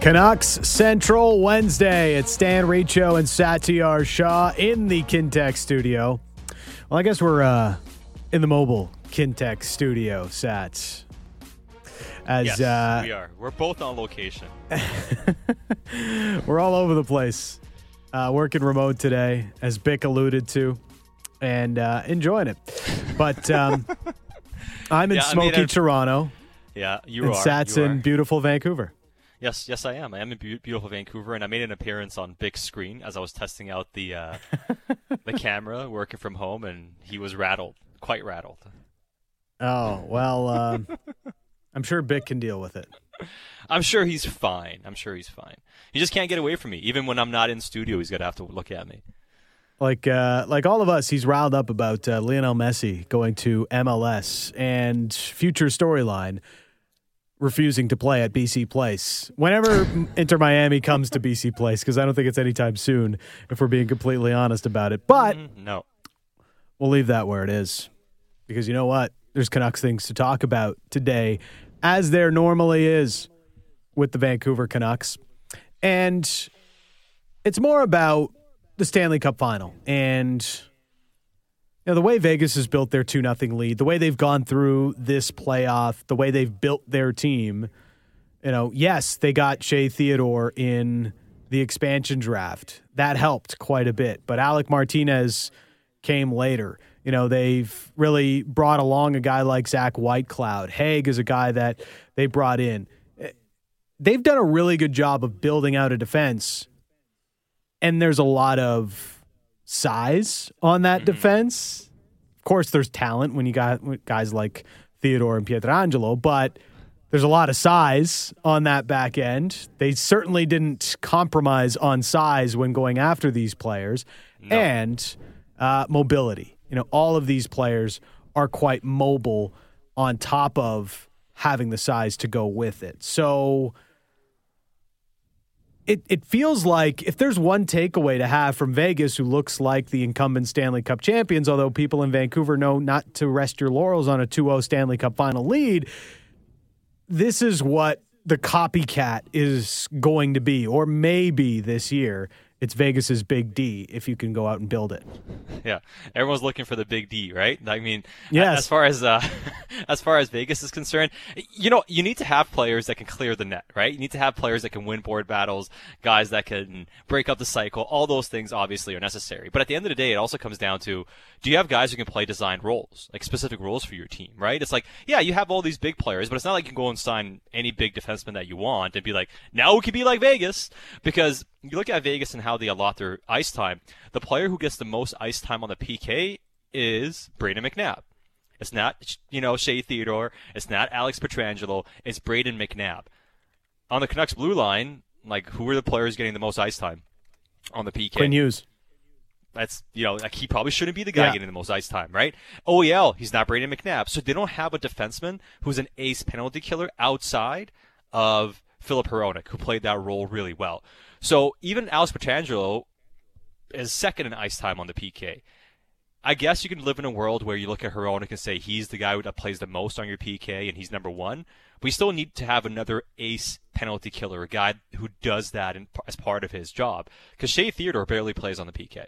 Canucks Central Wednesday. It's Dan Riccio and Satiar Shah in the Kintec studio. Well, I guess we're uh, in the mobile Kintec studio, Sats. As yes, uh, we are. We're both on location. we're all over the place. Uh, working remote today, as Bick alluded to, and uh, enjoying it. But um, I'm in yeah, smoky I mean, Toronto. Yeah, you and are. Sats you in beautiful Vancouver. Yes, yes, I am. I am in be- beautiful Vancouver, and I made an appearance on big screen as I was testing out the uh, the camera, working from home, and he was rattled, quite rattled. Oh well, um, I'm sure Bick can deal with it. I'm sure he's fine. I'm sure he's fine. He just can't get away from me. Even when I'm not in studio, he's gonna have to look at me. Like, uh, like all of us, he's riled up about uh, Lionel Messi going to MLS and future storyline refusing to play at BC Place. Whenever Inter Miami comes to BC Place, because I don't think it's anytime soon, if we're being completely honest about it. But mm, no, we'll leave that where it is, because you know what? There's Canucks things to talk about today, as there normally is with the Vancouver Canucks, and it's more about the Stanley Cup Final and know, the way Vegas has built their 2 nothing lead, the way they've gone through this playoff, the way they've built their team, you know, yes, they got Shea Theodore in the expansion draft. That helped quite a bit. But Alec Martinez came later. You know, they've really brought along a guy like Zach Whitecloud. Hague is a guy that they brought in. They've done a really good job of building out a defense. And there's a lot of size on that mm-hmm. defense. Of course, there's talent when you got guys like Theodore and Pietrangelo, but there's a lot of size on that back end. They certainly didn't compromise on size when going after these players no. and uh, mobility. You know, all of these players are quite mobile on top of having the size to go with it. So, it, it feels like if there's one takeaway to have from Vegas, who looks like the incumbent Stanley Cup champions, although people in Vancouver know not to rest your laurels on a 2 0 Stanley Cup final lead, this is what the copycat is going to be, or maybe this year it's Vegas's big D if you can go out and build it. Yeah, everyone's looking for the big D, right? I mean, yes. as far as uh, as far as Vegas is concerned, you know, you need to have players that can clear the net, right? You need to have players that can win board battles, guys that can break up the cycle. All those things obviously are necessary, but at the end of the day, it also comes down to do you have guys who can play designed roles, like specific roles for your team, right? It's like, yeah, you have all these big players, but it's not like you can go and sign any big defenseman that you want and be like, now we can be like Vegas because you look at Vegas and how they allot their ice time. The player who gets the most ice time on the PK is Brayden McNabb. It's not, you know, Shea Theodore. It's not Alex Pietrangelo. It's Brayden McNabb. On the Canucks blue line, like, who are the players getting the most ice time on the PK? Quinn Hughes. That's, you know, like he probably shouldn't be the guy yeah. getting the most ice time, right? OEL, he's not Brayden McNabb. So they don't have a defenseman who's an ace penalty killer outside of Filip Hronek, who played that role really well. So even Alex Pietrangelo is second in ice time on the PK. I guess you can live in a world where you look at Hronek and say he's the guy that plays the most on your PK and he's number one. But you still need to have another ace penalty killer, a guy who does that in, as part of his job. Because Shea Theodore barely plays on the PK.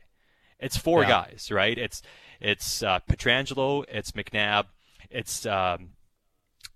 It's four yeah. guys, right? It's it's uh, Pietrangelo, it's McNabb, it's um,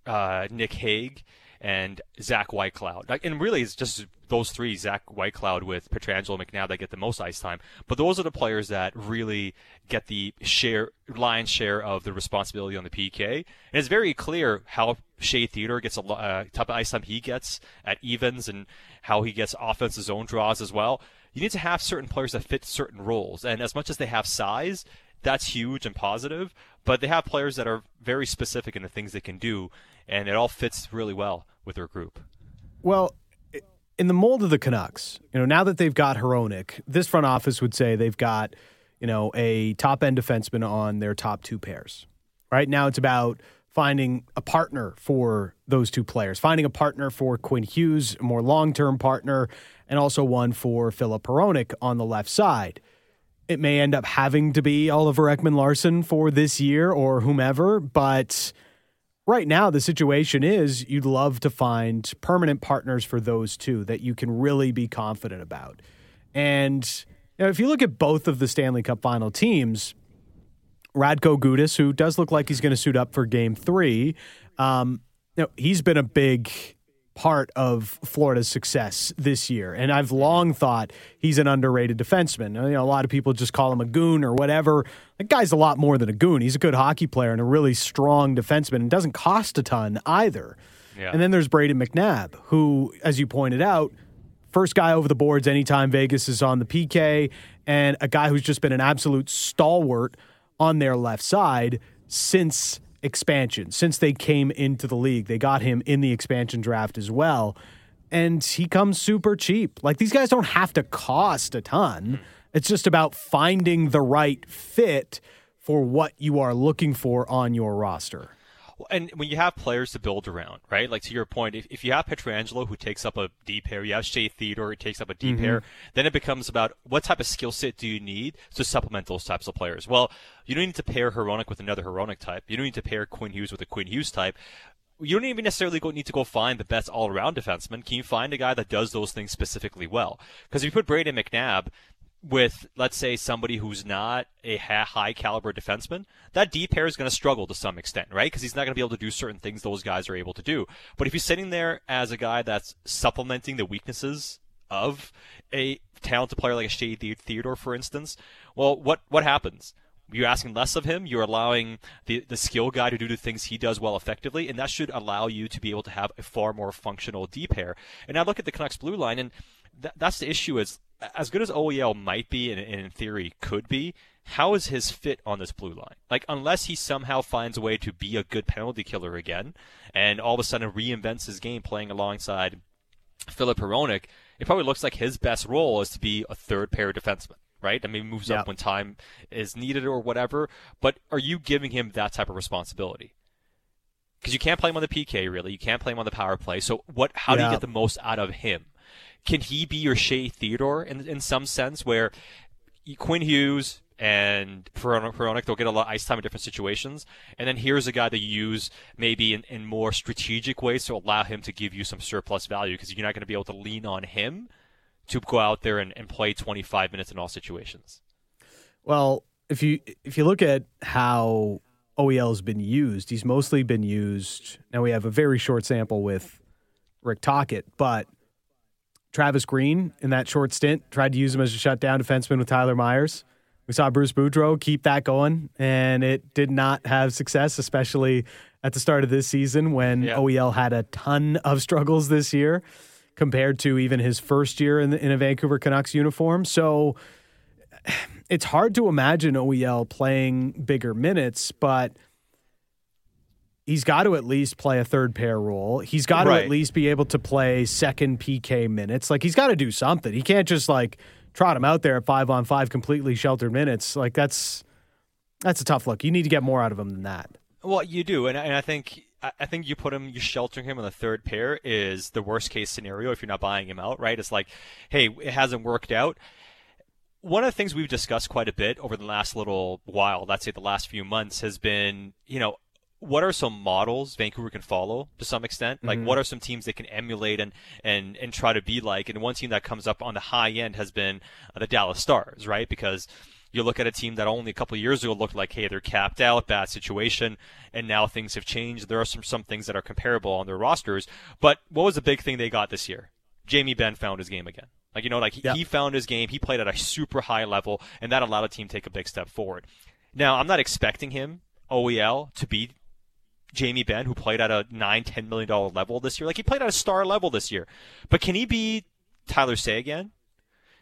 uh, Nick Hague, and Zach Whitecloud. And really, it's just those three, Zach Whitecloud with Pietrangelo McNabb, that get the most ice time. But those are the players that really get the share, lion's share of the responsibility on the PK. And it's very clear how Shea Theodore gets a uh, type of ice time he gets at evens and how he gets offensive zone draws as well. You need to have certain players that fit certain roles. And as much as they have size, that's huge and positive. But they have players that are very specific in the things they can do, and it all fits really well with their group. Well, in the mold of the Canucks, you know, now that they've got Hronek, this front office would say they've got, you know, a top end defenseman on their top two pairs. Right now, it's about finding a partner for those two players, finding a partner for Quinn Hughes, a more long term partner, and also one for Filip Hronek on the left side. It may end up having to be Oliver Ekman-Larsson for this year or whomever, but right now the situation is you'd love to find permanent partners for those two that you can really be confident about. And you know, if you look at both of the Stanley Cup final teams, Radko Gudas, who does look like he's going to suit up for game three, um, you know, he's been a big part of Florida's success this year. And I've long thought he's an underrated defenseman. You know, a lot of people just call him a goon or whatever. That guy's a lot more than a goon. He's a good hockey player and a really strong defenseman and doesn't cost a ton either. Yeah. And then there's Brayden McNabb, who, as you pointed out, first guy over the boards anytime Vegas is on the PK, and a guy who's just been an absolute stalwart on their left side since expansion since they came into the league. They got him in the expansion draft as well. And he comes super cheap. Like these guys don't have to cost a ton. Hmm. It's just about finding the right fit for what you are looking for on your roster and when you have players to build around, right? Like to your point, if, if you have Pietrangelo who takes up a D pair, you have Shea Theodore who takes up a D mm-hmm. pair, then it becomes about what type of skill set do you need to supplement those types of players? Well, you don't need to pair Hronek with another Hronek type. You don't need to pair Quinn Hughes with a Quinn Hughes type you don't even necessarily go, need to go find the best all-around defenseman. Can you find a guy that does those things specifically well? Because if you put Brayden McNabb with let's say somebody who's not a high caliber defenseman, that D pair is going to struggle to some extent, right? Because he's not going to be able to do certain things those guys are able to do. But if he's sitting there as a guy that's supplementing the weaknesses of a talented player like a Shea Theodore, for instance, well, what what happens? You're asking less of him. You're allowing the, the skill guy to do the things he does well effectively, and that should allow you to be able to have a far more functional D pair. And I look at the Canucks blue line, and th- that's the issue is as good as OEL might be and, and in theory could be, how is his fit on this blue line? Like, unless he somehow finds a way to be a good penalty killer again, and all of a sudden reinvents his game playing alongside Filip Hronek, it probably looks like his best role is to be a third pair defenseman, right? I mean, moves yep. up when time is needed or whatever. But are you giving him that type of responsibility? Because you can't play him on the PK, really. You can't play him on the power play. So, what? How yeah. do you get the most out of him? Can he be your Shea Theodore in in some sense where Quinn Hughes and Hronek, they'll get a lot of ice time in different situations. And then here's a guy that you use maybe in, in more strategic ways to allow him to give you some surplus value because you're not going to be able to lean on him to go out there and, and play 25 minutes in all situations. Well, if you if you look at how OEL has been used, he's mostly been used. Now we have a very short sample with Rick Tocchet, but Travis Green in that short stint, tried to use him as a shutdown defenseman with Tyler Myers. We saw Bruce Boudreau keep that going, and it did not have success, especially at the start of this season when yeah. OEL had a ton of struggles this year compared to even his first year in, the, in a Vancouver Canucks uniform. So it's hard to imagine OEL playing bigger minutes, but – he's got to at least play a third pair role. He's got to right. at least be able to play second PK minutes. Like he's got to do something. He can't just like trot him out there at five on five completely sheltered minutes. Like that's that's a tough look. You need to get more out of him than that. Well, you do, and, and I think I think you put him, you sheltering him on the third pair is the worst case scenario if you're not buying him out, right? It's like, hey, it hasn't worked out. One of the things we've discussed quite a bit over the last little while, let's say the last few months, has been, you know, what are some models Vancouver can follow to some extent? Like, mm-hmm. what are some teams they can emulate and, and, and try to be like? And one team that comes up on the high end has been uh, the Dallas Stars, right? Because you look at a team that only a couple years ago looked like, hey, they're capped out, bad situation, and now things have changed. There are some, some things that are comparable on their rosters. But what was the big thing they got this year? Jamie Benn found his game again. Like, you know, like he, he found his game. He played at a super high level, and that allowed a team to take a big step forward. Now, I'm not expecting him, OEL, to be Jamie Benn, who played at a nine, ten million dollar level this year. Like he played at a star level this year. But can he be Tyler Seguin?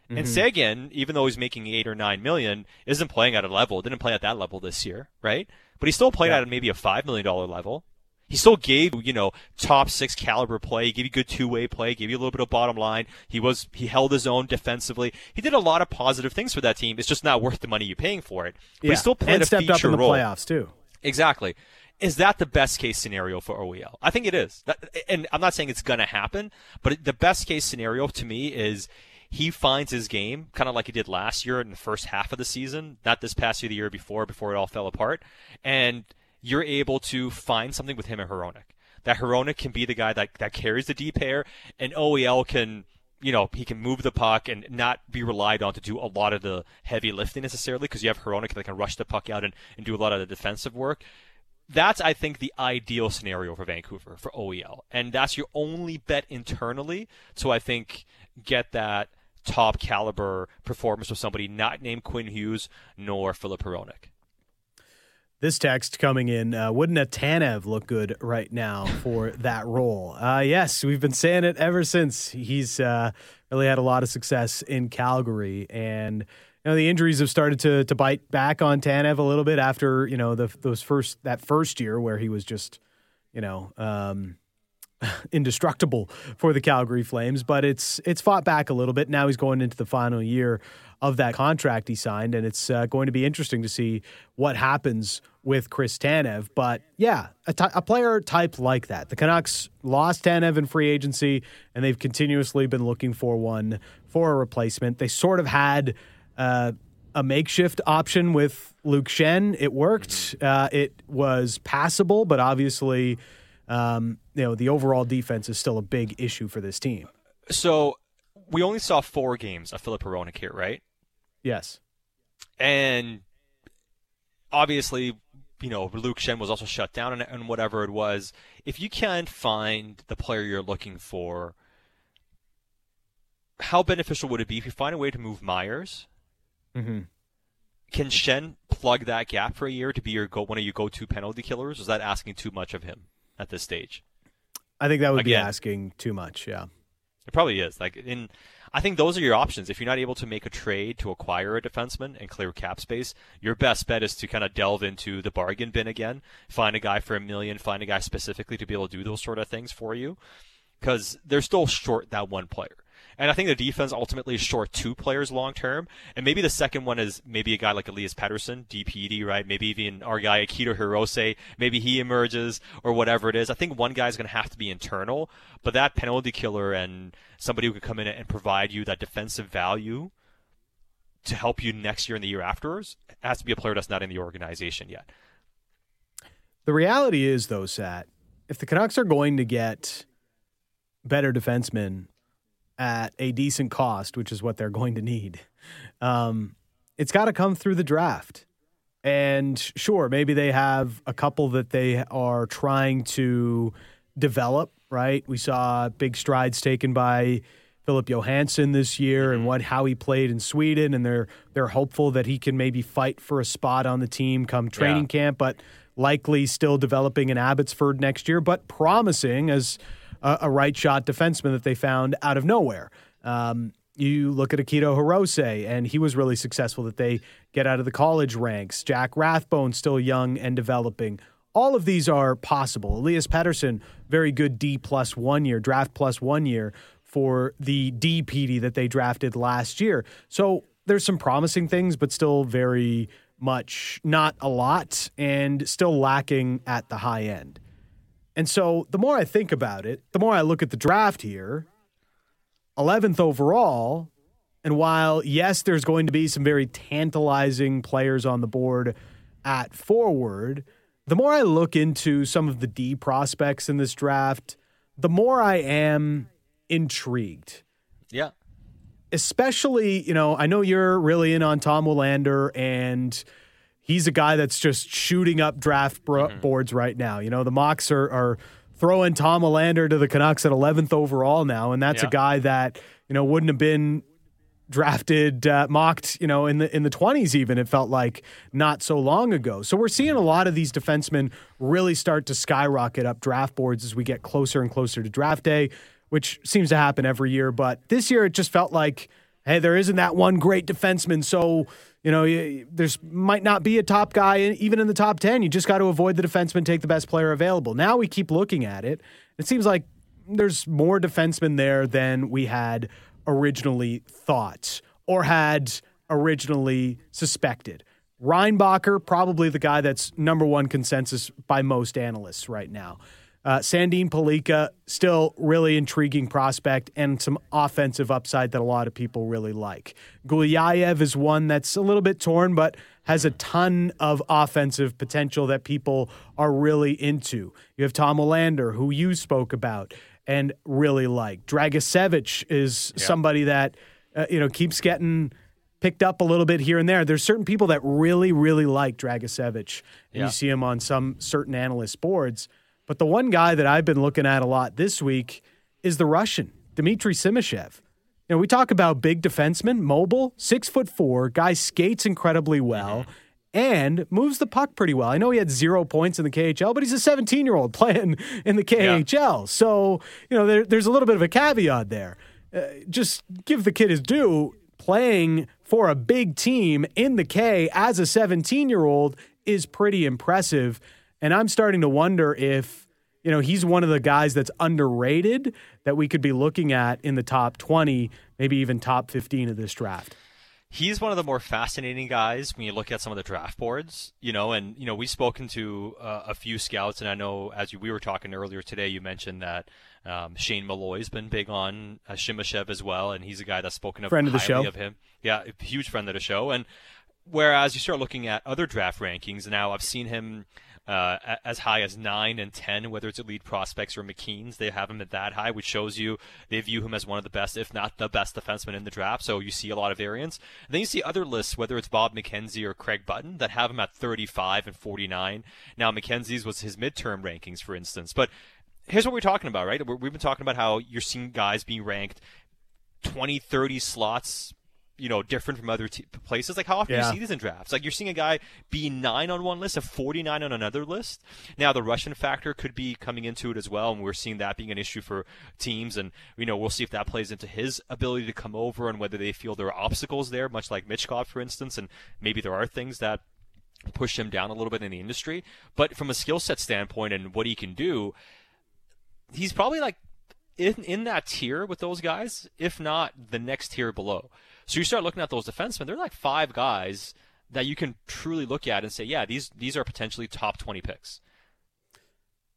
Mm-hmm. And Seguin, even though he's making eight or nine million, isn't playing at a level. Didn't play at that level this year, right? But he still played yeah. at maybe a five million dollar level. He still gave, you know, top six caliber play. Gave you good two way play. Gave you a little bit of bottom line. He was he held his own defensively. He did a lot of positive things for that team. It's just not worth the money you're paying for it. But yeah. he still played and a stepped feature up in the role. playoffs too. Exactly is that the best case scenario for OEL? I think it is. That, and I'm not saying it's going to happen, but the best case scenario to me is he finds his game kind of like he did last year in the first half of the season, not this past year, the year before, before it all fell apart. And you're able to find something with him and Hronek. That Hronek can be the guy that, that carries the D pair, and OEL can you know, he can move the puck and not be relied on to do a lot of the heavy lifting necessarily because you have Hronek that can rush the puck out and, and do a lot of the defensive work. That's, I think, the ideal scenario for Vancouver, for OEL. And that's your only bet internally to, I think, get that top caliber performance with somebody not named Quinn Hughes nor Filip Hronek. This text coming in, uh, wouldn't a Tanev look good right now for that role? Uh, yes, we've been saying it ever since. He's uh, really had a lot of success in Calgary, and you know the injuries have started to to bite back on Tanev a little bit after you know the those first that first year where he was just you know um, indestructible for the Calgary Flames. But it's it's fought back a little bit. Now he's going into the final year of that contract he signed, and it's uh, going to be interesting to see what happens with Chris Tanev. But yeah, a, t- a player type like that. The Canucks lost Tanev in free agency, and they've continuously been looking for one for a replacement. They sort of had uh, a makeshift option with Luke Schenn. It worked. Uh, it was passable, but obviously, um, you know, the overall defense is still a big issue for this team. So we only saw four games of Filip Hronek here, right? Yes. And obviously, you know, Luke Schenn was also shut down and, and whatever it was. If you can't find the player you're looking for, how beneficial would it be if you find a way to move Myers? Mm-hmm. Can Schenn plug that gap for a year to be your go one of your go-to penalty killers? Is that asking too much of him at this stage? I think that would Again, be asking too much. Yeah, it probably is. Like in I think those are your options. If you're not able to make a trade to acquire a defenseman and clear cap space, your best bet is to kind of delve into the bargain bin again, find a guy for a million, find a guy specifically to be able to do those sort of things for you, because they're still short that one player. And I think the defense ultimately is short two players long term. And maybe the second one is maybe a guy like Elias Pettersson, DPD, right? Maybe even our guy Akito Hirose. Maybe he emerges or whatever it is. I think one guy is going to have to be internal, but that penalty killer and somebody who can come in and provide you that defensive value to help you next year and the year afterwards has to be a player that's not in the organization yet. The reality is, though, Sat, if the Canucks are going to get better defensemen at a decent cost, which is what they're going to need, um, it's got to come through the draft. And sure, maybe they have a couple that they are trying to develop, right? We saw big strides taken by Philip Johansson this year and what how he played in Sweden, and they're they're hopeful that he can maybe fight for a spot on the team come training yeah. camp, but likely still developing in Abbotsford next year, but promising as a, a right shot defenseman that they found out of nowhere. Um, you look at Akito Hirose, and he was really successful that they get out of the college ranks. Jack Rathbone, still young and developing. All of these are possible. Elias Pettersson, very good D plus one year, draft plus one year for the DPD that they drafted last year. So there's some promising things, but still very much not a lot and still lacking at the high end. And so the more I think about it, the more I look at the draft here, 11th overall. And while, yes, there's going to be some very tantalizing players on the board at forward, the more I look into some of the D prospects in this draft, the more I am intrigued. Yeah. Especially, you know, I know you're really in on Tom Willander and he's a guy that's just shooting up draft bro- mm-hmm. boards right now. You know, the mocks are, are throwing Tom Willander to the Canucks at 11th overall now, and that's yeah. a guy that you know wouldn't have been drafted uh, mocked you know in the in the 20s even it felt like not so long ago so we're seeing a lot of these defensemen really start to skyrocket up draft boards as we get closer and closer to draft day which seems to happen every year but this year it just felt like hey there isn't that one great defenseman so you know, there's might not be a top guy even in the top 10. You just got to avoid the defenseman, take the best player available. Now we keep looking at it. It seems like there's more defensemen there than we had originally thought or had originally suspected. Reinbacher, probably the guy that's number one consensus by most analysts right now. Uh, Sandin Pellikka, still really intriguing prospect and some offensive upside that a lot of people really like. Gulyayev is one that's a little bit torn, but has a ton of offensive potential that people are really into. You have Tom Willander, who you spoke about and really like. Dragicevic is yeah. somebody that uh, you know keeps getting picked up a little bit here and there. There's certain people that really, really like Dragicevic, and yeah. you see him on some certain analyst boards. But the one guy that I've been looking at a lot this week is the Russian, Dmitry Simashev. You know, we talk about big defenseman, mobile, six foot four, guy skates incredibly well. Mm-hmm. And moves the puck pretty well. I know he had zero points in the KHL, but he's a 17 year old playing in the KHL. Yeah. So, you know, there, there's a little bit of a caveat there. Uh, just give the kid his due. Playing for a big team in the K as a 17 year old is pretty impressive. And I'm starting to wonder if, you know, he's one of the guys that's underrated that we could be looking at in the top 20, maybe even top 15 of this draft. He's one of the more fascinating guys when you look at some of the draft boards, you know, and you know we've spoken to uh, a few scouts, and I know as you, we were talking earlier today, you mentioned that um, Shane Malloy's been big on uh, Simashev as well, and he's a guy that's spoken of friend of the show. of him. Yeah, huge friend of the show, and whereas you start looking at other draft rankings now, I've seen him uh, as high as nine and ten, whether it's elite prospects or McKeen's. They have him at that high, which shows you they view him as one of the best, if not the best defenseman in the draft. So you see a lot of variance. And then you see other lists, whether it's Bob McKenzie or Craig Button, that have him at 35 and 49. Now McKenzie's was his midterm rankings, for instance. But here's what we're talking about, right? We've been talking about how you're seeing guys being ranked 20, 30 slots you know, different from other t- places. Like how often yeah. do you see these in drafts? Like you're seeing a guy be nine on one list and 49 on another list. Now the Russian factor could be coming into it as well, and we're seeing that being an issue for teams. And you know, we'll see if that plays into his ability to come over and whether they feel there are obstacles there, much like Michkov, for instance, and maybe there are things that push him down a little bit in the industry. But from a skill set standpoint and what he can do, he's probably like in in that tier with those guys, if not the next tier below. So you start looking at those defensemen, they're like five guys that you can truly look at and say, yeah, these these are potentially top twenty picks.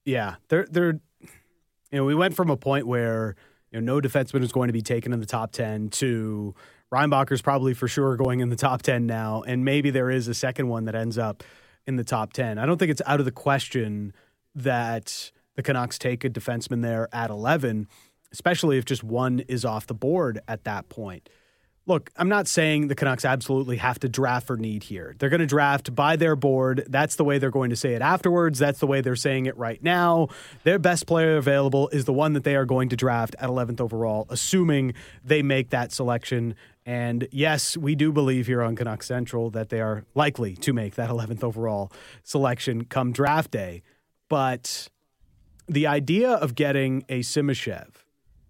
Yeah, they're they're you know we went from a point where you know no defenseman is going to be taken in the top ten to Reinbacher's probably for sure going in the top ten now, and maybe there is a second one that ends up in the top ten. I don't think it's out of the question that the Canucks take a defenseman there at eleven, especially if just one is off the board at that point look, I'm not saying the Canucks absolutely have to draft for need here. They're going to draft by their board. That's the way they're going to say it afterwards. That's the way they're saying it right now. Their best player available is the one that they are going to draft at 11th overall, assuming they make that selection. And yes, we do believe here on Canucks Central that they are likely to make that 11th overall selection come draft day. But the idea of getting a Simashev,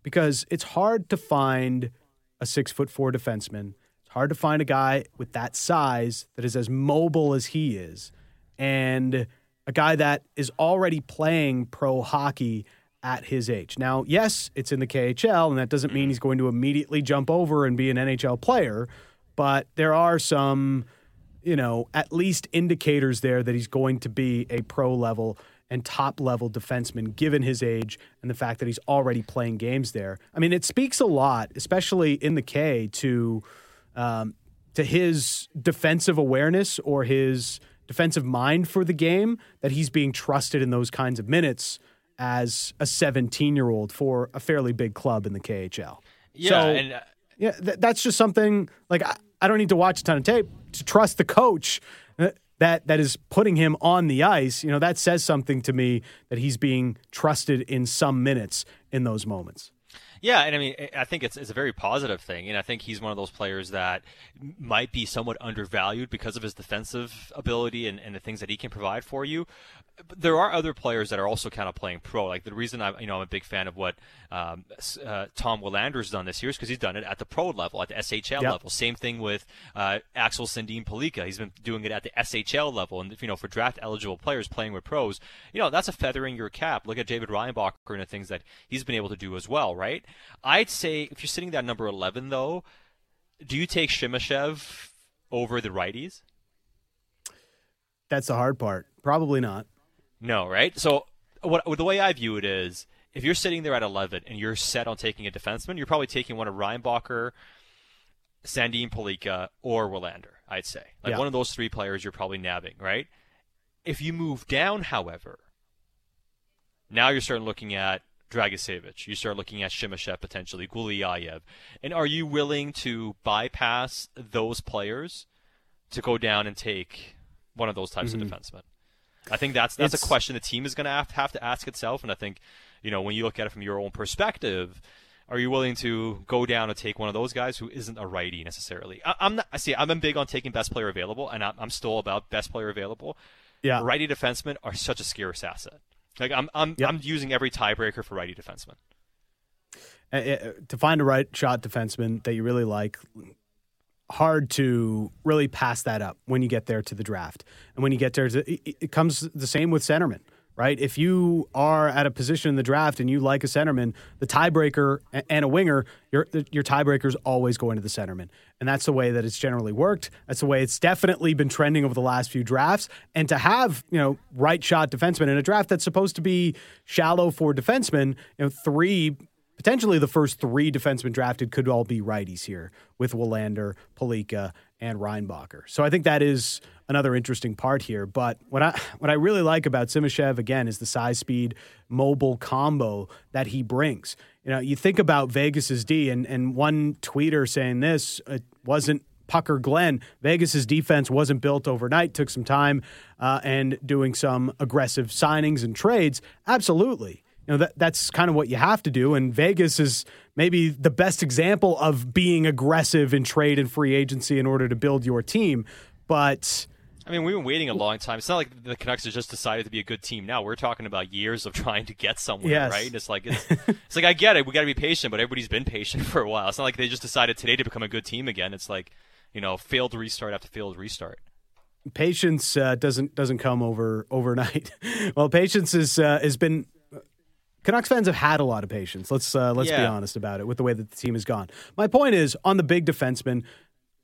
because it's hard to find – a six foot four defenseman. It's hard to find a guy with that size that is as mobile as he is, and a guy that is already playing pro hockey at his age. Now, yes, it's in the KHL, and that doesn't mean he's going to immediately jump over and be an NHL player, but there are some, you know, at least indicators there that he's going to be a pro level and top level defenseman given his age and the fact that he's already playing games there. I mean, it speaks a lot, especially in the K, to um, to his defensive awareness or his defensive mind for the game that he's being trusted in those kinds of minutes as a 17 year old for a fairly big club in the KHL. Yeah, so, and, uh, yeah, th- that's just something like I, I don't need to watch a ton of tape to trust the coach that that is putting him on the ice, you know, that says something to me that he's being trusted in some minutes in those moments. Yeah, and I mean, I think it's, it's a very positive thing, and I think he's one of those players that might be somewhat undervalued because of his defensive ability and, and the things that he can provide for you. But there are other players that are also kind of playing pro. Like the reason I, you know, I'm a big fan of what um, uh, Tom Willander's done this year is because he's done it at the pro level, at the SHL yep. level. Same thing with uh, Axel Sandin Pellikka. He's been doing it at the SHL level, and you know, for draft eligible players playing with pros, you know, that's a feather in your cap. Look at David Reinbacher and the things that he's been able to do as well, right? I'd say if you're sitting at number 11, though, do you take Simashev over the righties? That's the hard part. Probably not. No, right? So what the way I view it is, if you're sitting there at 11 and you're set on taking a defenseman, you're probably taking one of Reinbacher, Sandin Pellikka, or Willander. I'd say like Yeah. one of those three players you're probably nabbing, right? If you move down, however, now you're starting looking at Dragicevic. You start looking at Simashev potentially, Gulyayev. And are you willing to bypass those players to go down and take one of those types of mm-hmm. defensemen? I think that's that's It's- a question the team is going to have, have to ask itself. And I think, you know, when you look at it from your own perspective, are you willing to go down and take one of those guys who isn't a righty necessarily? I, I'm not. I see. I'm big on taking best player available, and I'm, I'm still about best player available. Yeah. Righty defensemen are such a scarce asset. Like I'm, I'm, Yep. I'm using every tiebreaker for righty defensemen. Uh, uh, to find a right shot defenseman that you really like, hard to really pass that up when you get there to the draft. And when you get there, to, it, it comes the same with centerman, right? If you are at a position in the draft and you like a centerman, the tiebreaker and a winger, your your tiebreaker is always going to the centerman, and that's the way that it's generally worked. That's the way it's definitely been trending over the last few drafts. And to have you know right shot defenseman in a draft that's supposed to be shallow for defensemen, you know three potentially the first three defensemen drafted could all be righties here with Willander, Pellikka, and Reinbacher. So I think that is another interesting part here. But what I what I really like about Simashev again is the size speed mobile combo that he brings. You know, you think about Vegas's D and and one tweeter saying this it wasn't Pucker Glenn. Vegas's defense wasn't built overnight. Took some time uh, and doing some aggressive signings and trades. Absolutely you know that that's kind of what you have to do and Vegas is maybe the best example of being aggressive in trade and free agency in order to build your team but I mean, we've been waiting a long time. It's not like the Canucks have just decided to be a good team now. We're talking about years of trying to get somewhere, Yes. right? It's like it's, it's like I get it. We got to be patient, but everybody's been patient for a while. It's not like they just decided today to become a good team again. It's like you know, failed restart after failed restart. patience uh, doesn't doesn't come over overnight well patience is uh, has been Canucks fans have had a lot of patience. Let's uh, let's be honest about it with the way that the team has gone. My point is on the big defenseman.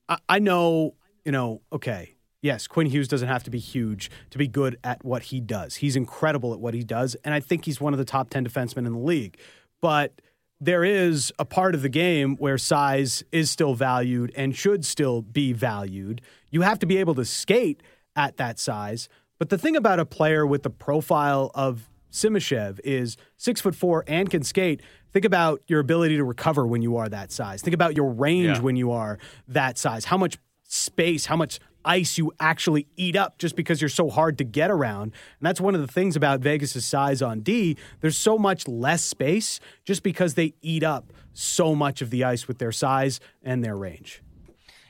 I, I know you know. Okay, yes, Quinn Hughes doesn't have to be huge to be good at what he does. He's incredible at what he does, and I think he's one of the top ten defensemen in the league. But there is a part of the game where size is still valued and should still be valued. You have to be able to skate at that size. But the thing about a player with the profile of Simashev is six foot four and can skate. Think about your ability to recover when you are that size. Think about your range Yeah. when you are that size. How much space, how much ice you actually eat up just because you're so hard to get around. And that's one of the things about Vegas' size on D. There's so much less space just because they eat up so much of the ice with their size and their range.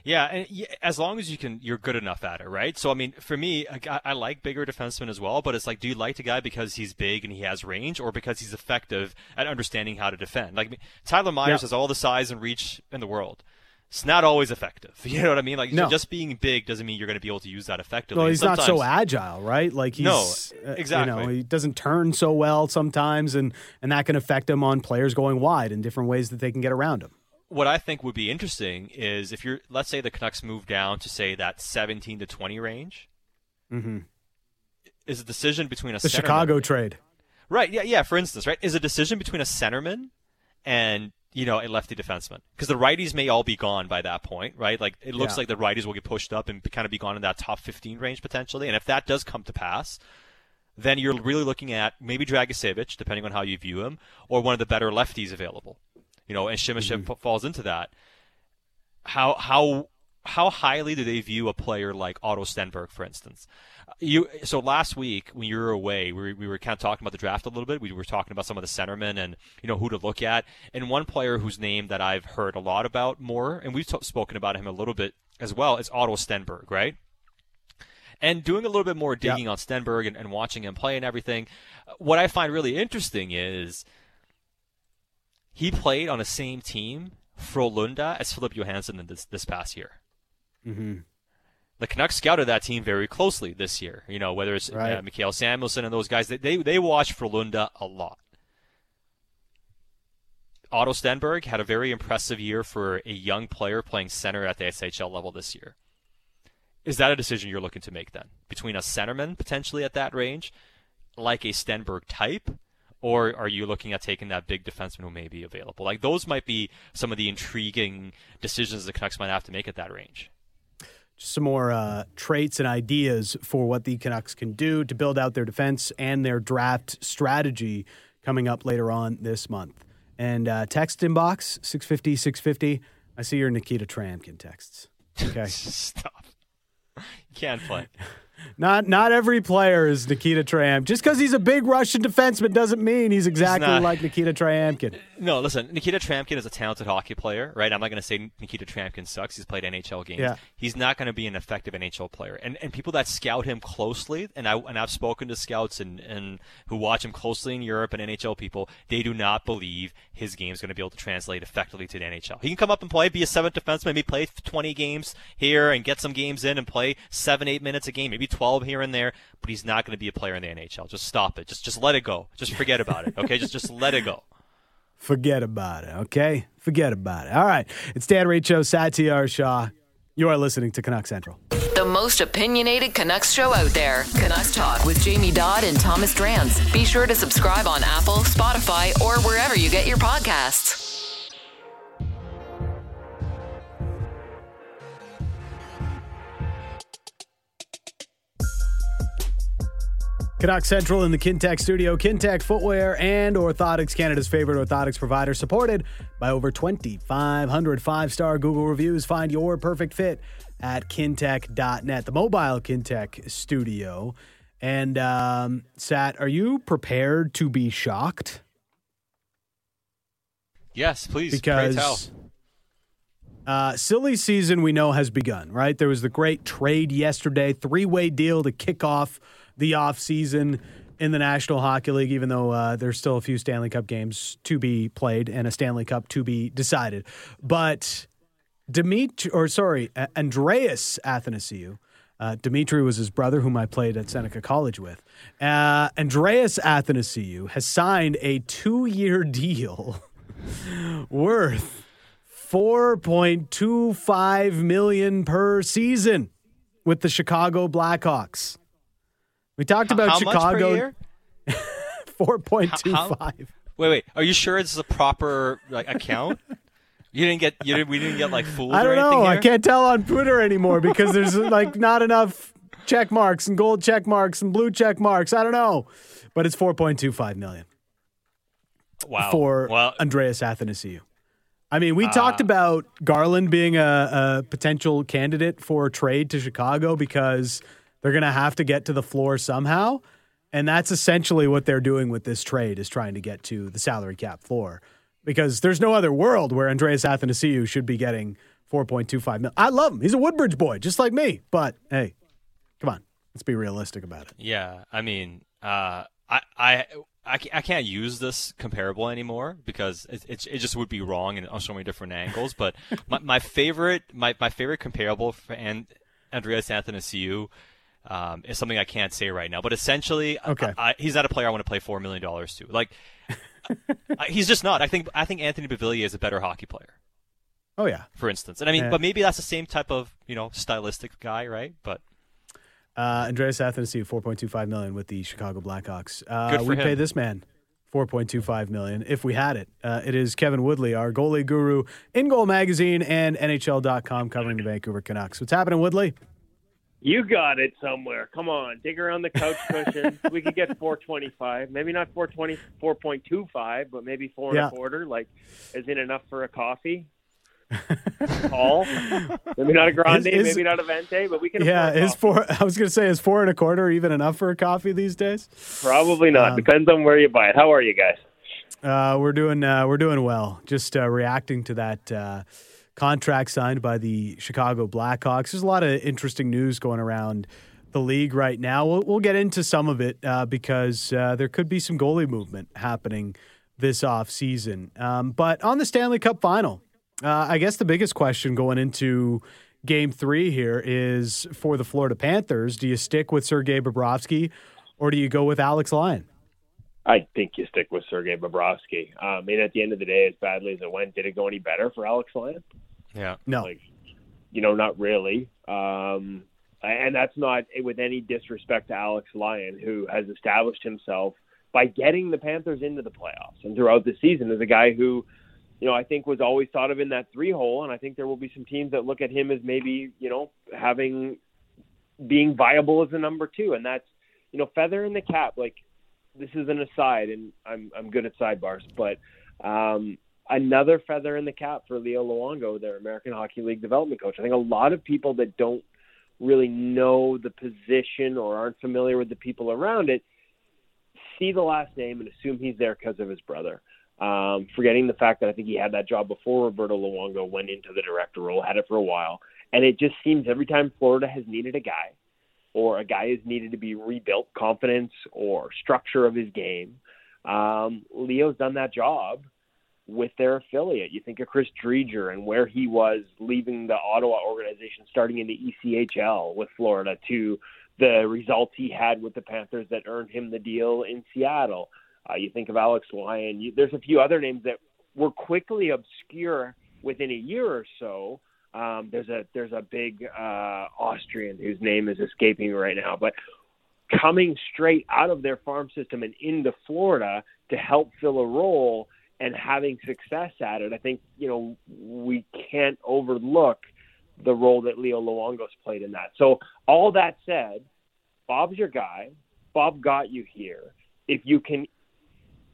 Yeah, and as long as you can, you're good enough at it, right? So I mean, for me, I, I like bigger defensemen as well, but it's like, do you like the guy because he's big and he has range, or because he's effective at understanding how to defend? Like Tyler Myers Yeah. has all the size and reach in the world. It's not always effective. You know what I mean? Like No. just being big doesn't mean you're going to be able to use that effectively. Well, he's not so agile, right? Like he's No, uh, You exactly. know, he doesn't turn so well sometimes, and and that can affect him on players going wide in different ways that they can get around him. what I think would be interesting is if you're, let's say the Canucks move down to say that 17 to 20 range, is a decision between a Mm-hmm. The centerman- Chicago trade. right? Yeah, yeah. For instance, right, is a decision between a centerman and you know a lefty defenseman because the righties may all be gone by that point, right? Like it looks Yeah. like the righties will get pushed up and kind of be gone in that top 15 range potentially, and if that does come to pass. Then you're really looking at maybe Dragicevic, depending on how you view him, or one of the better lefties available. You know, and Simashev mm-hmm. f- falls into that how how how highly do they view a player like Otto Stenberg, for instance? Uh, you so last week when you were away, we, we were kind of talking about the draft a little bit. We were talking about some of the centermen and you know who to look at. And one player whose name that I've heard a lot about more, and we've t- spoken about him a little bit as well, is Otto Stenberg, right? And doing a little bit more digging on Stenberg and, and watching him play and everything, uh, what I find really interesting is he played on the same team, Frolunda, as Philip Johansson in this, this past year. Mm-hmm. The Canucks scouted that team very closely this year. You know, whether it's Right. uh, Mikhail Samuelson and those guys, they, they, they watch Frolunda a lot. Otto Stenberg had a very impressive year for a young player playing center at the SHL level this year. Is that a decision you're looking to make then? Between a centerman potentially at that range like a Stenberg type, or are you looking at taking that big defenseman who may be available? Like those might be some of the intriguing decisions the Canucks might have to make at that range. Some more uh, traits and ideas for what the Canucks can do to build out their defense and their draft strategy coming up later on this month. And uh, text inbox 650 650. I see your Nikita Tryamkin texts. Okay. Stop. You can't play. Not not every player is Nikita Tram. Just because he's a big Russian defenseman doesn't mean he's exactly not. like Nikita Tryamkin. No, listen, Nikita Tryamkin is a talented hockey player, right? I'm not going to say Nikita Tryamkin sucks. He's played NHL games. Yeah. He's not going to be an effective NHL player. And and people that scout him closely, and I and I've spoken to scouts and, and who watch him closely in Europe and NHL people, they do not believe his game is going to be able to translate effectively to the NHL. He can come up and play, be a seventh defenseman, maybe play 20 games here and get some games in and play seven, eight minutes a game, maybe 12 here and there, but he's not going to be a player in the NHL. Just stop it. Just just let it go. Just forget about it. Okay, just just let it go. Forget about it, okay? Forget about it. All right. It's Dan Riccio, Satiar Shah. You are listening to Canuck Central. The most opinionated Canucks show out there. Canucks Talk with Jamie Dodd and Thomas Drance. Be sure to subscribe on Apple, Spotify, or wherever you get your podcasts. Canuck Central in the Kintec studio. Kintec Footwear and Orthotics, Canada's favorite orthotics provider, supported by over 2,500 five star Google reviews. Find your perfect fit at kintec.net, the mobile Kintec studio. And, um, Sat, are you prepared to be shocked? Yes, please. Because uh, silly season we know has begun, right? There was the great trade yesterday, three way deal to kick off the off season in the National Hockey League, even though uh, there's still a few Stanley Cup games to be played and a Stanley Cup to be decided. But Dimitri, or sorry, Andreas Athanasiou. Uh, Dimitri was his brother, whom I played at Seneca College with. Uh, Andreas Athanasiou has signed a two-year deal worth 4.25 million per season with the Chicago Blackhawks. We talked about How much per Chicago year? 4.25. Wait, wait. Are you sure it's a proper like account? You didn't get you didn't, we didn't get like fooled I don't know. here? I can't tell on Twitter anymore because there's like not enough check marks and gold check marks and blue check marks. I don't know. But it's 4.25 million Wow. for well, Andreas Athanasiou. I mean, we uh, talked about Garland being a, a potential candidate for trade to Chicago because they're going to have to get to the floor somehow. And that's essentially what they're doing with this trade is trying to get to the salary cap floor because there's no other world where Andreas Athanasiou should be getting 4.25 million. I love him. He's a Woodbridge boy, just like me. But hey, come on. Let's be realistic about it. yeah. I mean, uh, I I. I can't use this comparable anymore because it, it, it just would be wrong in on so many different angles. But my, my favorite my, my favorite comparable for and Andreas Athanasiou um, is something I can't say right now. But essentially, Okay. I, I, he's not a player I want to play four million dollars to. Like, I- he's just not. I think I think Anthony Beauvillier is a better hockey player. Oh, yeah. for instance. And I mean, Yeah. but maybe that's the same type of you know stylistic guy, right? But Uh, Andreas Athanasiou, 4.25 million with the Chicago Blackhawks. Uh, we him. pay this man 4.25 million if we had it. Uh, it is Kevin Woodley, our goalie guru, InGoal Magazine and NHL.com covering the Vancouver Canucks. What's happening, Woodley? You got it somewhere. Come on, dig around the couch cushion. we could get 425, maybe not 420, 4.25, but maybe four Yeah. and a quarter. Like, is it enough for a coffee? Tall, maybe not a grande, Is- is- maybe not a venti, but we can. Yeah, is coffee. four. I was going to say, is four and a quarter even enough for a coffee these days? Probably not. Um, Depends on where you buy it. How are you guys? Uh, we're doing uh, we're doing well. Just uh, reacting to that uh, contract signed by the Chicago Blackhawks. There's a lot of interesting news going around the league right now. We'll, we'll get into some of it uh, because uh, there could be some goalie movement happening this off season. Um, but on the Stanley Cup final, uh, I guess the biggest question going into Game Three here is for the Florida Panthers: Do you stick with Sergei Bobrovsky or do you go with Alex Lyon? I think you stick with Sergei Bobrovsky. I mean, at the end of the day, as badly as it went, did it go any better for Alex Lyon? Yeah, No. Like, you know, not really. Um, and that's not with any disrespect to Alex Lyon, who has established himself by getting the Panthers into the playoffs and throughout the season as a guy who, you know, I think was always thought of in that three hole, and I think there will be some teams that look at him as maybe, you know, having being viable as a number two, and that's, you know, feather in the cap. Like this is an aside, and I'm I'm good at sidebars, but um, another feather in the cap for Leo Luongo, their American Hockey League development coach. I think a lot of people that don't really know the position or aren't familiar with the people around it see the last name and assume he's there because of his brother. Um, forgetting the fact that I think he had that job before Roberto Luongo went into the director role, had it for a while. And it just seems every time Florida has needed a guy or a guy has needed to be rebuilt confidence or structure of his game, um, Leo's done that job with their affiliate. You think of Chris Driedger and where he was leaving the Ottawa organization, starting in the ECHL with Florida, to the results he had with the Panthers that earned him the deal in Seattle. Uh, you think of Alex Lyon. You, there's a few other names that were quickly obscure within a year or so. Um, there's a there's a big uh, Austrian whose name is escaping me right now, but coming straight out of their farm system and into Florida to help fill a role and having success at it. I think you know we can't overlook the role that Leo Luongo's played in that. So all that said, Bob's your guy. Bob got you here. If you can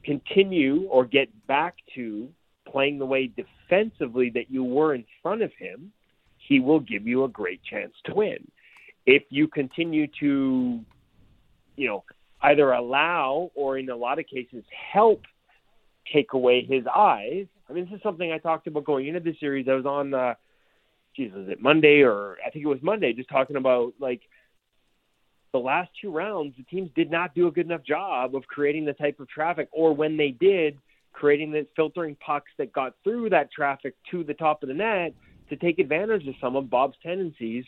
continue or get back to playing the way defensively that you were in front of him, he will give you a great chance to win. If you continue to, you know, either allow or in a lot of cases help take away his eyes. I mean, this is something I talked about going into the series. I was on, uh, geez, was it Monday or I think it was Monday, just talking about like the last two rounds, the teams did not do a good enough job of creating the type of traffic, or when they did, creating the filtering pucks that got through that traffic to the top of the net to take advantage of some of Bob's tendencies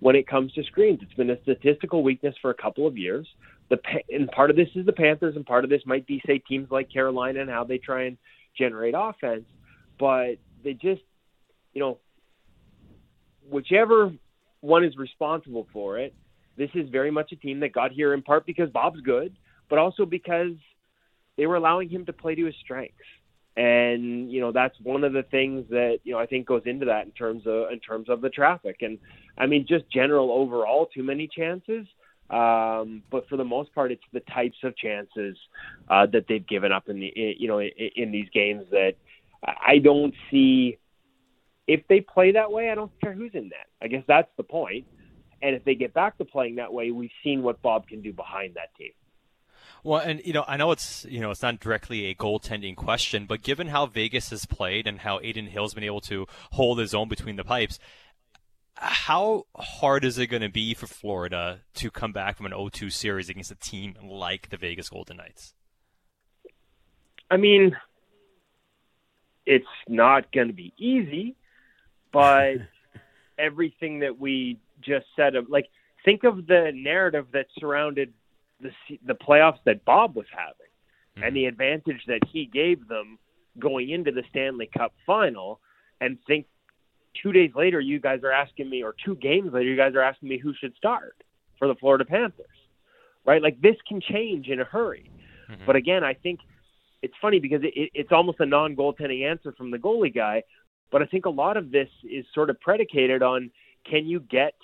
when it comes to screens. It's been a statistical weakness for a couple of years. The and part of this is the Panthers, and part of this might be say teams like Carolina and how they try and generate offense. But they just, you know, whichever one is responsible for it, this is very much a team that got here in part because Bob's good, but also because they were allowing him to play to his strengths. And you know that's one of the things that you know I think goes into that in terms of in terms of the traffic and I mean just general overall too many chances um, but for the most part, it's the types of chances uh, that they've given up in the you know in, in these games that I don't see. If they play that way, I don't care who's in that. I guess that's the point. And if they get back to playing that way, we've seen what Bob can do behind that team. Well, and you know, I know it's you know it's not directly a goaltending question, but given how Vegas has played and how Adin Hill's been able to hold his own between the pipes, how hard is it going to be for Florida to come back from an 0-2 series against a team like the Vegas Golden Knights? I mean, it's not going to be easy, but everything that we just said of like think of the narrative that surrounded the the playoffs that Bob was having mm-hmm. and the advantage that he gave them going into the Stanley Cup final and think two days later, you guys are asking me, or two games later, you guys are asking me who should start for the Florida Panthers, right? Like this can change in a hurry. Mm-hmm. But again, I think it's funny because it, it's almost a non-goaltending answer from the goalie guy. But I think a lot of this is sort of predicated on can you get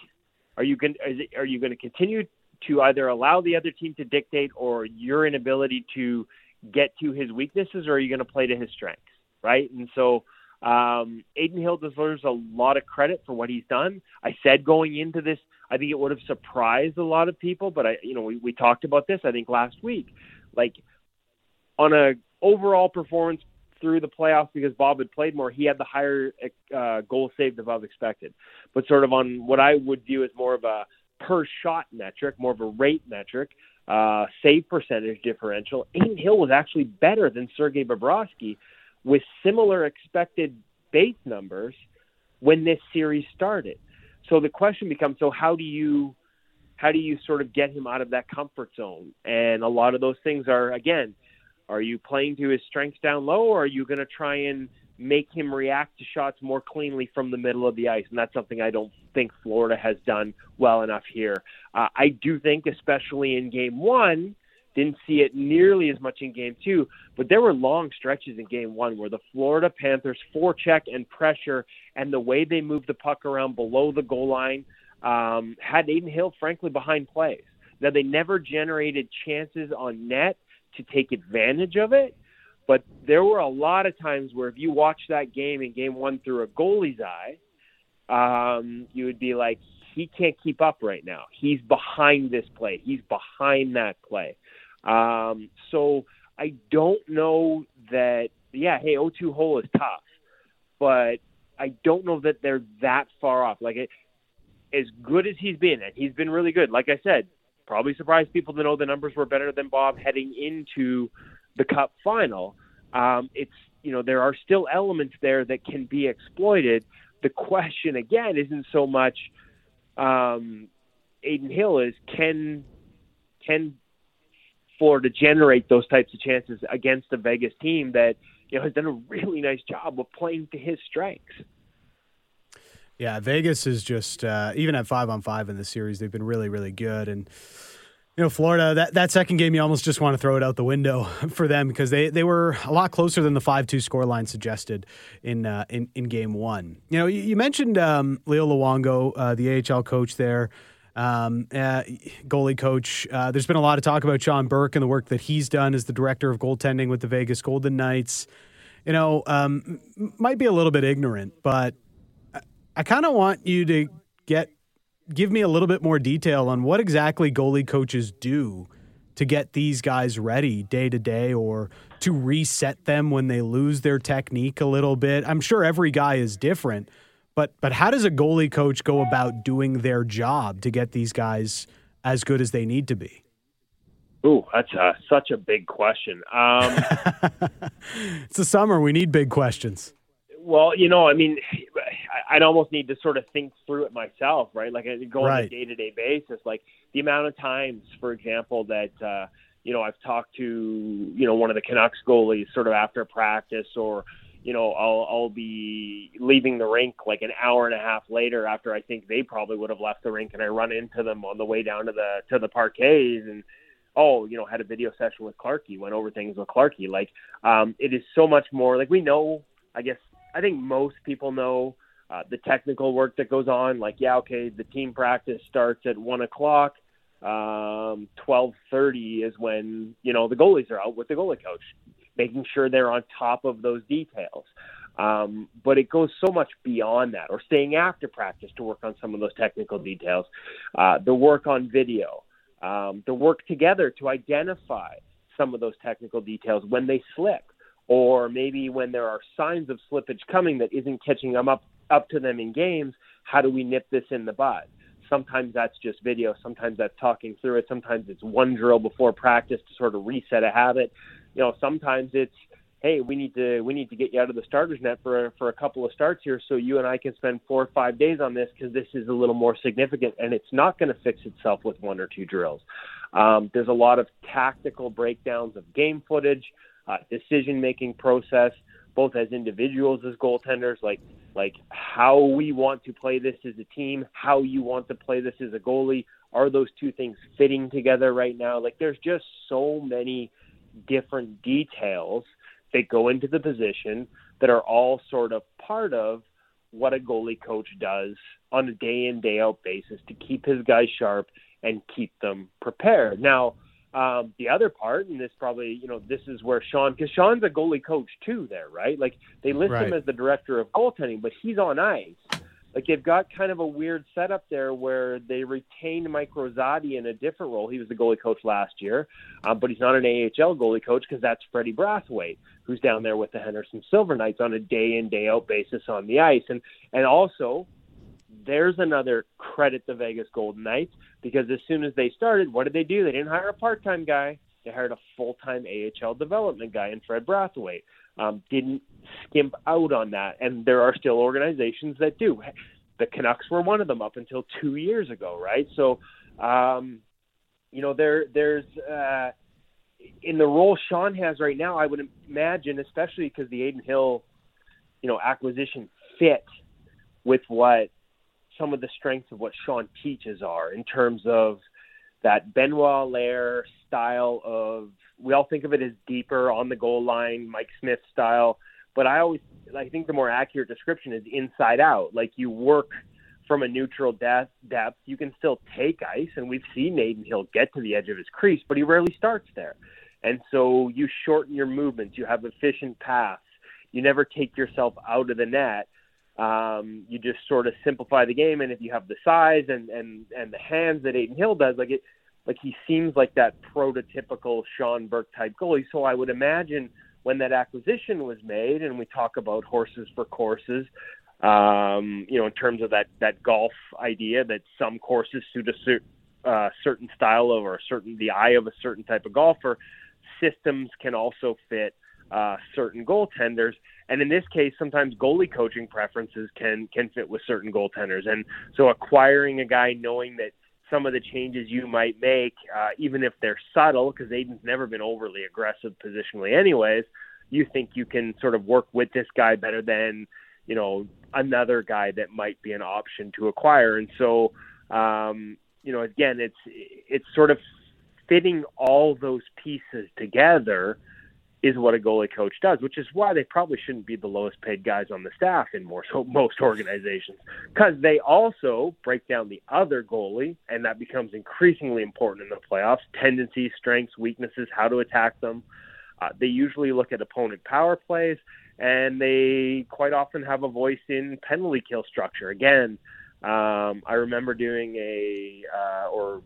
are you going are you going to continue to either allow the other team to dictate or your inability to get to his weaknesses, or are you going to play to his strengths, right? And so um, Adin Hill deserves a lot of credit for what he's done. I said going into this, I think it would have surprised a lot of people, but I, you know, we, we talked about this, I think last week, like on a overall performance through the playoffs because Bob had played more, he had the higher uh, goal saved above expected. But sort of on what I would view as more of a per shot metric, more of a rate metric, uh, save percentage differential, Adin Hill was actually better than Sergei Bobrovsky with similar expected base numbers when this series started. So the question becomes: so how do you how do you sort of get him out of that comfort zone? And a lot of those things are again, are you playing to his strengths down low, or are you going to try and make him react to shots more cleanly from the middle of the ice, and that's something I don't think Florida has done well enough here. Uh, I do think, especially in Game One, didn't see it nearly as much in Game Two, but there were long stretches in Game One where the Florida Panthers forecheck and pressure, and the way they moved the puck around below the goal line, um, had Adin Hill frankly behind plays. Now they never generated chances on net to take advantage of it but there were a lot of times where if you watch that game in game one through a goalie's eye, um, you would be like, he can't keep up right now. He's behind this play. He's behind that play. Um, so I don't know that. Yeah, hey, O2 hole is tough, but I don't know that they're that far off. Like it, as good as he's been, and he's been really good. Like I said, probably surprised people to know the numbers were better than Bob heading into the Cup final. Um, it's you know there are still elements there that can be exploited. The question again isn't so much um, Adin Hill is can can Florida generate those types of chances against a Vegas team that you know has done a really nice job of playing to his strengths. Yeah, Vegas is just uh, even at five on five in the series, they've been really, really good and you know, Florida, that, that second game, you almost just want to throw it out the window for them because they, they were a lot closer than the 5 2 scoreline suggested in, uh, in in game one. You know, you, you mentioned um, Leo Luongo, uh, the AHL coach there, um, uh, goalie coach. Uh, there's been a lot of talk about Sean Burke and the work that he's done as the director of goaltending with the Vegas Golden Knights. You know, um, might be a little bit ignorant, but I, I kind of want you to get give me a little bit more detail on what exactly goalie coaches do to get these guys ready day to day or to reset them when they lose their technique a little bit. I'm sure every guy is different, but but how does a goalie coach go about doing their job to get these guys as good as they need to be? Ooh, that's a, such a big question. Um, it's the summer. We need big questions. Well, you know, I mean, I'd almost need to sort of think through it myself, right? Like go right. on a day to day basis. Like the amount of times, for example, that uh, you know I've talked to you know one of the Canucks goalies sort of after practice, or you know I'll I'll be leaving the rink like an hour and a half later after I think they probably would have left the rink, and I run into them on the way down to the to the parquets and oh, you know, had a video session with Clarky, went over things with Clarky. Like, um, it is so much more. Like we know, I guess I think most people know uh, the technical work that goes on. Like, yeah, okay, the team practice starts at one o'clock. Um, Twelve thirty is when you know the goalies are out with the goalie coach, making sure they're on top of those details. Um, but it goes so much beyond that, or staying after practice to work on some of those technical details. Uh, the work on video, um, the work together to identify some of those technical details when they slip or maybe when there are signs of slippage coming that isn't catching them up up to them in games, how do we nip this in the bud? Sometimes that's just video, sometimes that's talking through it, sometimes it's one drill before practice to sort of reset a habit. You know, sometimes it's hey, we need to we need to get you out of the starters net for for a couple of starts here, so you and I can spend four or five days on this because this is a little more significant, and it's not going to fix itself with one or two drills. Um, there's a lot of tactical breakdowns of game footage uh, decision making process, both as individuals as goaltenders, like like how we want to play this as a team, how you want to play this as a goalie. Are those two things fitting together right now? Like there's just so many different details that go into the position that are all sort of part of what a goalie coach does on a day in day out basis to keep his guys sharp and keep them prepared. Now, um, the other part, and this probably, you know, this is where Sean, because Sean's a goalie coach too, there, right? Like they list right. him as the director of goaltending, but he's on ice. Like they've got kind of a weird setup there where they retained Mike Rosati in a different role. He was the goalie coach last year, um, but he's not an AHL goalie coach because that's Freddie Brathwaite, who's down there with the Henderson Silver Knights on a day in day out basis on the ice, and and also there's another credit the Vegas Golden Knights because as soon as they started, what did they do? They didn't hire a part-time guy. They hired a full-time AHL development guy in Fred Brathwaite. Um, didn't skimp out on that, and there are still organizations that do. The Canucks were one of them up until two years ago, right? So, um, you know, there there's uh, in the role Sean has right now. I would imagine, especially because the Adin Hill you know, acquisition fit with what some of the strengths of what Sean teaches are in terms of that Benoit Allaire style of we all think of it as deeper on the goal line, Mike Smith style, but I always I think the more accurate description is inside out. Like you work from a neutral depth, depth, you can still take ice, and we've seen Adin Hill get to the edge of his crease, but he rarely starts there. And so you shorten your movements, you have efficient paths, you never take yourself out of the net. Um, you just sort of simplify the game, and if you have the size and and and the hands that Adin Hill does, like it, like he seems like that prototypical Sean Burke type goalie. So I would imagine when that acquisition was made, and we talk about horses for courses, um, you know, in terms of that that golf idea that some courses suit a cer- uh, certain style of or a certain the eye of a certain type of golfer. Systems can also fit uh, certain goaltenders, and in this case, sometimes goalie coaching preferences can can fit with certain goaltenders. And so, acquiring a guy knowing that some of the changes you might make, uh, even if they're subtle, because Adin's never been overly aggressive positionally, anyways. You think you can sort of work with this guy better than you know another guy that might be an option to acquire. And so, um, you know, again, it's it's sort of fitting all those pieces together is what a goalie coach does, which is why they probably shouldn't be the lowest paid guys on the staff in more, so most organizations, because they also break down the other goalie, and that becomes increasingly important in the playoffs: tendencies, strengths, weaknesses, how to attack them. Uh, they usually look at opponent power plays and they quite often have a voice in penalty kill structure. Again, um, I remember doing a, uh, or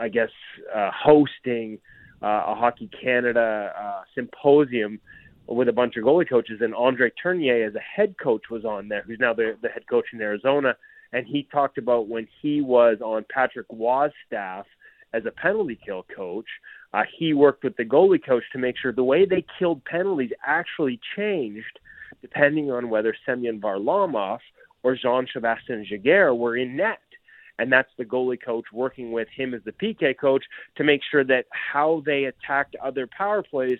I guess uh, hosting a Hockey Canada uh, symposium with a bunch of goalie coaches, and Andre Tourigny, as a head coach, was on there, who's now the, the head coach in Arizona, and he talked about when he was on Patrick Roy's staff as a penalty kill coach, uh, he worked with the goalie coach to make sure the way they killed penalties actually changed depending on whether Semyon Varlamov or Jean-Sebastien Giguère were in net. And that's the goalie coach working with him as the PK coach to make sure that how they attacked other power plays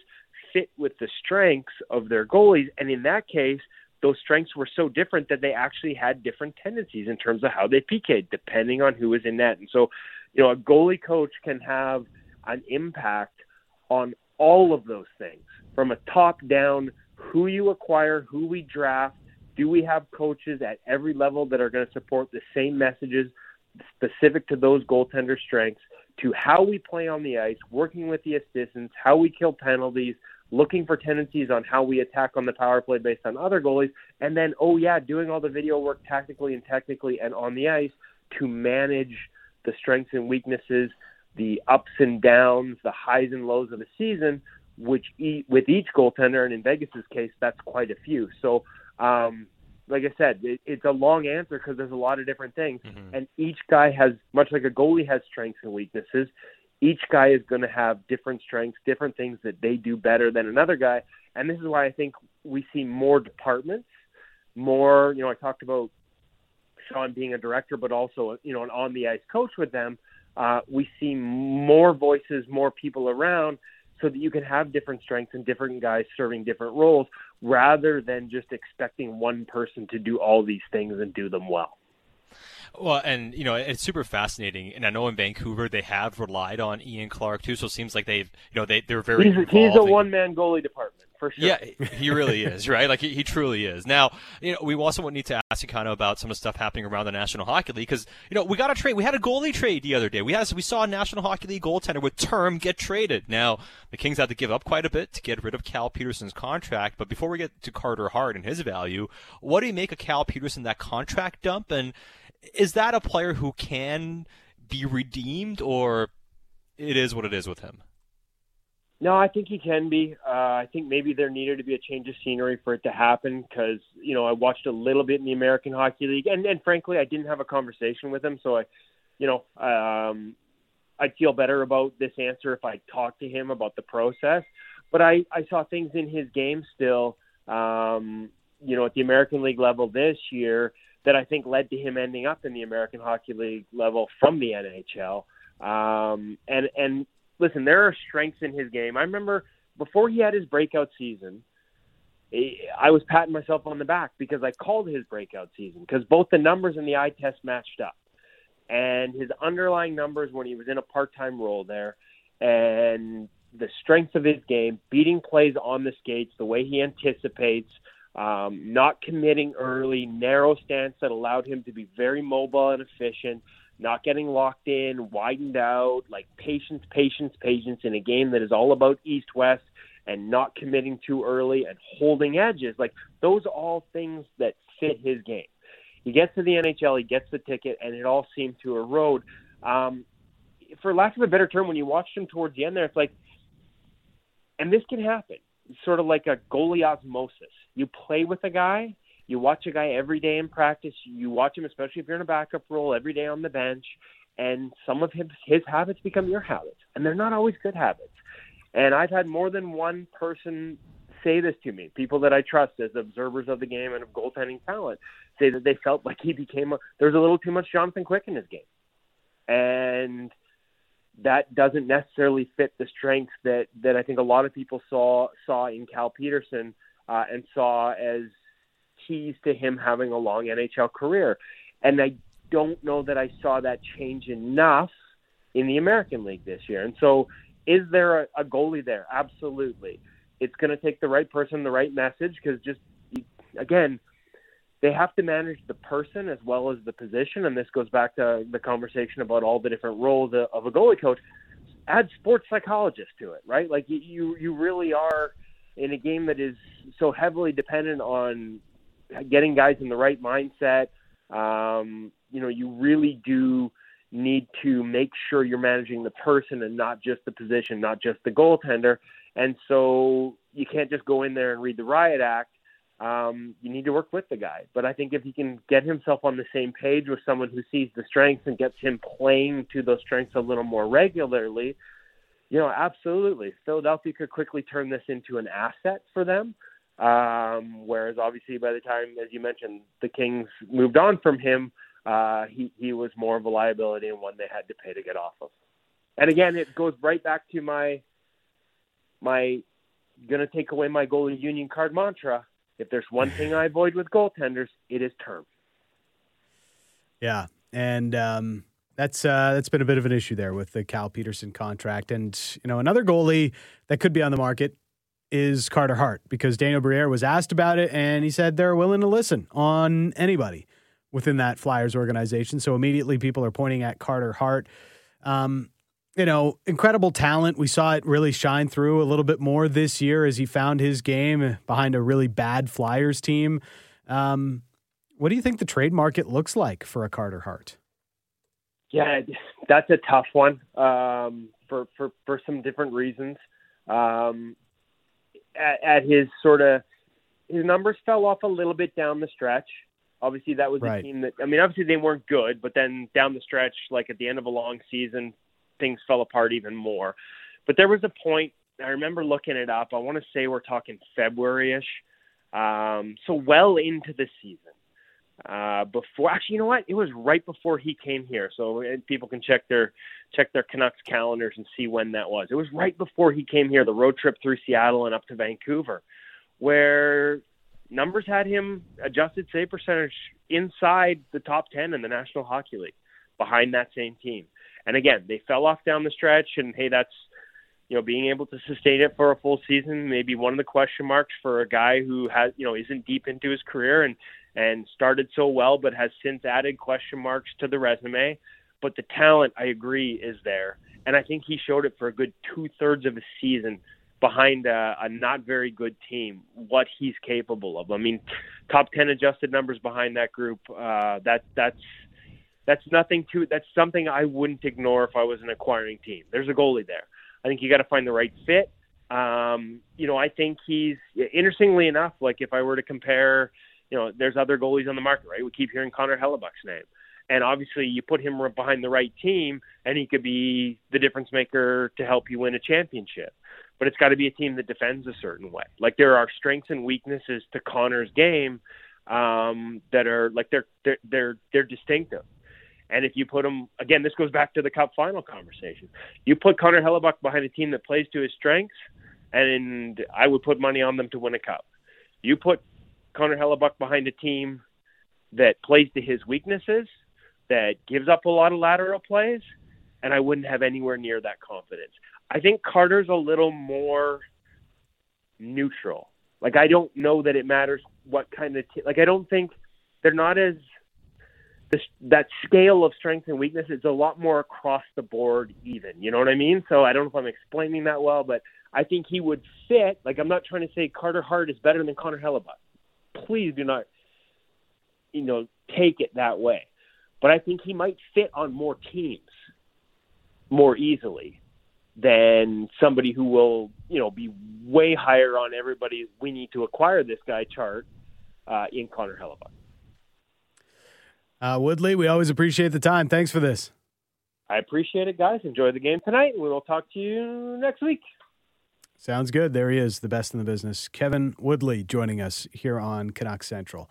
fit with the strengths of their goalies. And in that case, those strengths were so different that they actually had different tendencies in terms of how they PK'd, depending on who was in net. And so, you know, a goalie coach can have – an impact on all of those things from a top down who you acquire, who we draft, do we have coaches at every level that are going to support the same messages specific to those goaltender strengths, to how we play on the ice, working with the assistants, how we kill penalties, looking for tendencies on how we attack on the power play based on other goalies, and then, oh, yeah, doing all the video work tactically and technically and on the ice to manage the strengths and weaknesses the ups and downs, the highs and lows of the season, which e- with each goaltender, and in Vegas's case, that's quite a few. So, um, like I said, it, it's a long answer because there's a lot of different things, mm-hmm. and each guy has, much like a goalie has strengths and weaknesses. Each guy is going to have different strengths, different things that they do better than another guy, and this is why I think we see more departments, more. You know, I talked about Sean being a director, but also you know an on the ice coach with them uh, we see more voices, more people around, so that you can have different strengths and different guys serving different roles, rather than just expecting one person to do all these things and do them well. Well, and you know it's super fascinating, and I know in Vancouver they have relied on Ian Clark too, so it seems like they've, you know, they they're very. He's, he's a one man goalie department for sure. Yeah, he really is, right? Like he, he truly is. Now, you know, we also need to ask you kind of about some of the stuff happening around the National Hockey League because you know we got a trade. We had a goalie trade the other day. We had we saw a National Hockey League goaltender with term get traded. Now the Kings had to give up quite a bit to get rid of Cal Petersen's contract. But before we get to Carter Hart and his value, what do you make of Cal Petersen that contract dump? And is that a player who can be redeemed, or it is what it is with him? No, I think he can be. Uh, I think maybe there needed to be a change of scenery for it to happen because you know I watched a little bit in the American Hockey League, and and frankly, I didn't have a conversation with him, so I, you know, um, I'd feel better about this answer if I talked to him about the process. But I I saw things in his game still, um, you know, at the American League level this year that I think led to him ending up in the American Hockey League level from the NHL. Um, and and listen, there are strengths in his game. I remember before he had his breakout season, I was patting myself on the back because I called his breakout season because both the numbers and the eye test matched up. And his underlying numbers when he was in a part time role there and the strength of his game, beating plays on the skates, the way he anticipates, um, not committing early, narrow stance that allowed him to be very mobile and efficient, not getting locked in, widened out, like patience, patience, patience in a game that is all about east west and not committing too early and holding edges. Like those are all things that fit his game. He gets to the NHL, he gets the ticket, and it all seemed to erode. Um, for lack of a better term, when you watched him towards the end there, it's like, and this can happen. It's sort of like a goalie osmosis. You play with a guy, you watch a guy every day in practice, you watch him, especially if you're in a backup role, every day on the bench, and some of his, his habits become your habits, and they're not always good habits. And I've had more than one person say this to me, people that I trust as observers of the game and of goaltending talent, say that they felt like he became a, there's a little too much Jonathan Quick in his game. And that doesn't necessarily fit the strengths that, that I think a lot of people saw saw in Cal Petersen uh, and saw as keys to him having a long NHL career. And I don't know that I saw that change enough in the American League this year. And so is there a, a goalie there? Absolutely. It's going to take the right person, the right message, because just again, they have to manage the person as well as the position. And this goes back to the conversation about all the different roles of a goalie coach. Add sports psychologist to it, right? Like you, you really are in a game that is so heavily dependent on getting guys in the right mindset. Um, you know, you really do need to make sure you're managing the person and not just the position, not just the goaltender. And so you can't just go in there and read the riot act. Um, you need to work with the guy. But I think if he can get himself on the same page with someone who sees the strengths and gets him playing to those strengths a little more regularly, you know, absolutely. Philadelphia could quickly turn this into an asset for them. Um, whereas obviously by the time, as you mentioned, the Kings moved on from him, uh, he he was more of a liability and one they had to pay to get off of. And again, it goes right back to my my gonna take away my goalie union card mantra. If there's one thing I avoid with goaltenders, it is term. Yeah, and um, that's uh, that's been a bit of an issue there with the Cal Petersen contract, and you know another goalie that could be on the market is Carter Hart because Daniel Briere was asked about it, and he said they're willing to listen on anybody within that Flyers organization. So immediately people are pointing at Carter Hart. Um, you know, incredible talent. We saw it really shine through a little bit more this year as he found his game behind a really bad Flyers team. Um, what do you think the trade market looks like for a Carter Hart? Yeah, that's a tough one um, for, for, for some different reasons. Um, at, at his sort of his numbers fell off a little bit down the stretch. Obviously, that was right. a team that I mean, obviously they weren't good, but then down the stretch, like at the end of a long season, things fell apart even more. But there was a point I remember looking it up. I want to say we're talking February-ish, um, so well into the season. Uh, before actually, you know what? It was right before he came here, so people can check their check their Canucks calendars and see when that was. It was right before he came here, the road trip through Seattle and up to Vancouver, where numbers had him adjusted save percentage inside the top 10 in the National Hockey League behind that same team. And again, they fell off down the stretch and hey, that's you know, being able to sustain it for a full season, maybe one of the question marks for a guy who has, you know, isn't deep into his career and and started so well, but has since added question marks to the resume. But the talent, I agree, is there, and I think he showed it for a good two thirds of a season behind a, a not very good team what he's capable of. I mean, top ten adjusted numbers behind that group. Uh, that that's that's nothing to. That's something I wouldn't ignore if I was an acquiring team. There's a goalie there. I think you got to find the right fit. Um, you know, I think he's interestingly enough. Like if I were to compare, you know, there's other goalies on the market, right? We keep hearing Connor Hellebuyck's name. And obviously you put him behind the right team and he could be the difference maker to help you win a championship. But it's got to be a team that defends a certain way. Like there are strengths and weaknesses to connor's game um, that are like they're they're they're they're distinctive. And if you put him again this goes back to the cup final conversation. You put connor Hellebuyck behind a team that plays to his strengths and i would put money on them to win a cup. You put Connor Hellebuyck behind a team that plays to his weaknesses, that gives up a lot of lateral plays, and I wouldn't have anywhere near that confidence. I think Carter's a little more neutral. Like I don't know that it matters what kind of t- like I don't think they're not as this that scale of strength and weakness is a lot more across the board even. You know what I mean? So I don't know if I'm explaining that well, but I think he would fit. Like I'm not trying to say Carter Hart is better than Connor Hellebuyck. Please do not you know take it that way. But I think he might fit on more teams more easily than somebody who will, you know, be way higher on everybody's We need to acquire this guy chart uh, in Connor Hellebuyck. Uh, Woodley, we always appreciate the time. Thanks for this. I appreciate it, guys. Enjoy the game tonight. We will talk to you next week. Sounds good. There he is, the best in the business. Kevin Woodley joining us here on Canuck Central.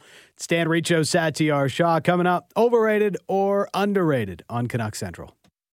Dan Riccio, Satiar Shah coming up. Overrated or underrated on Canuck Central?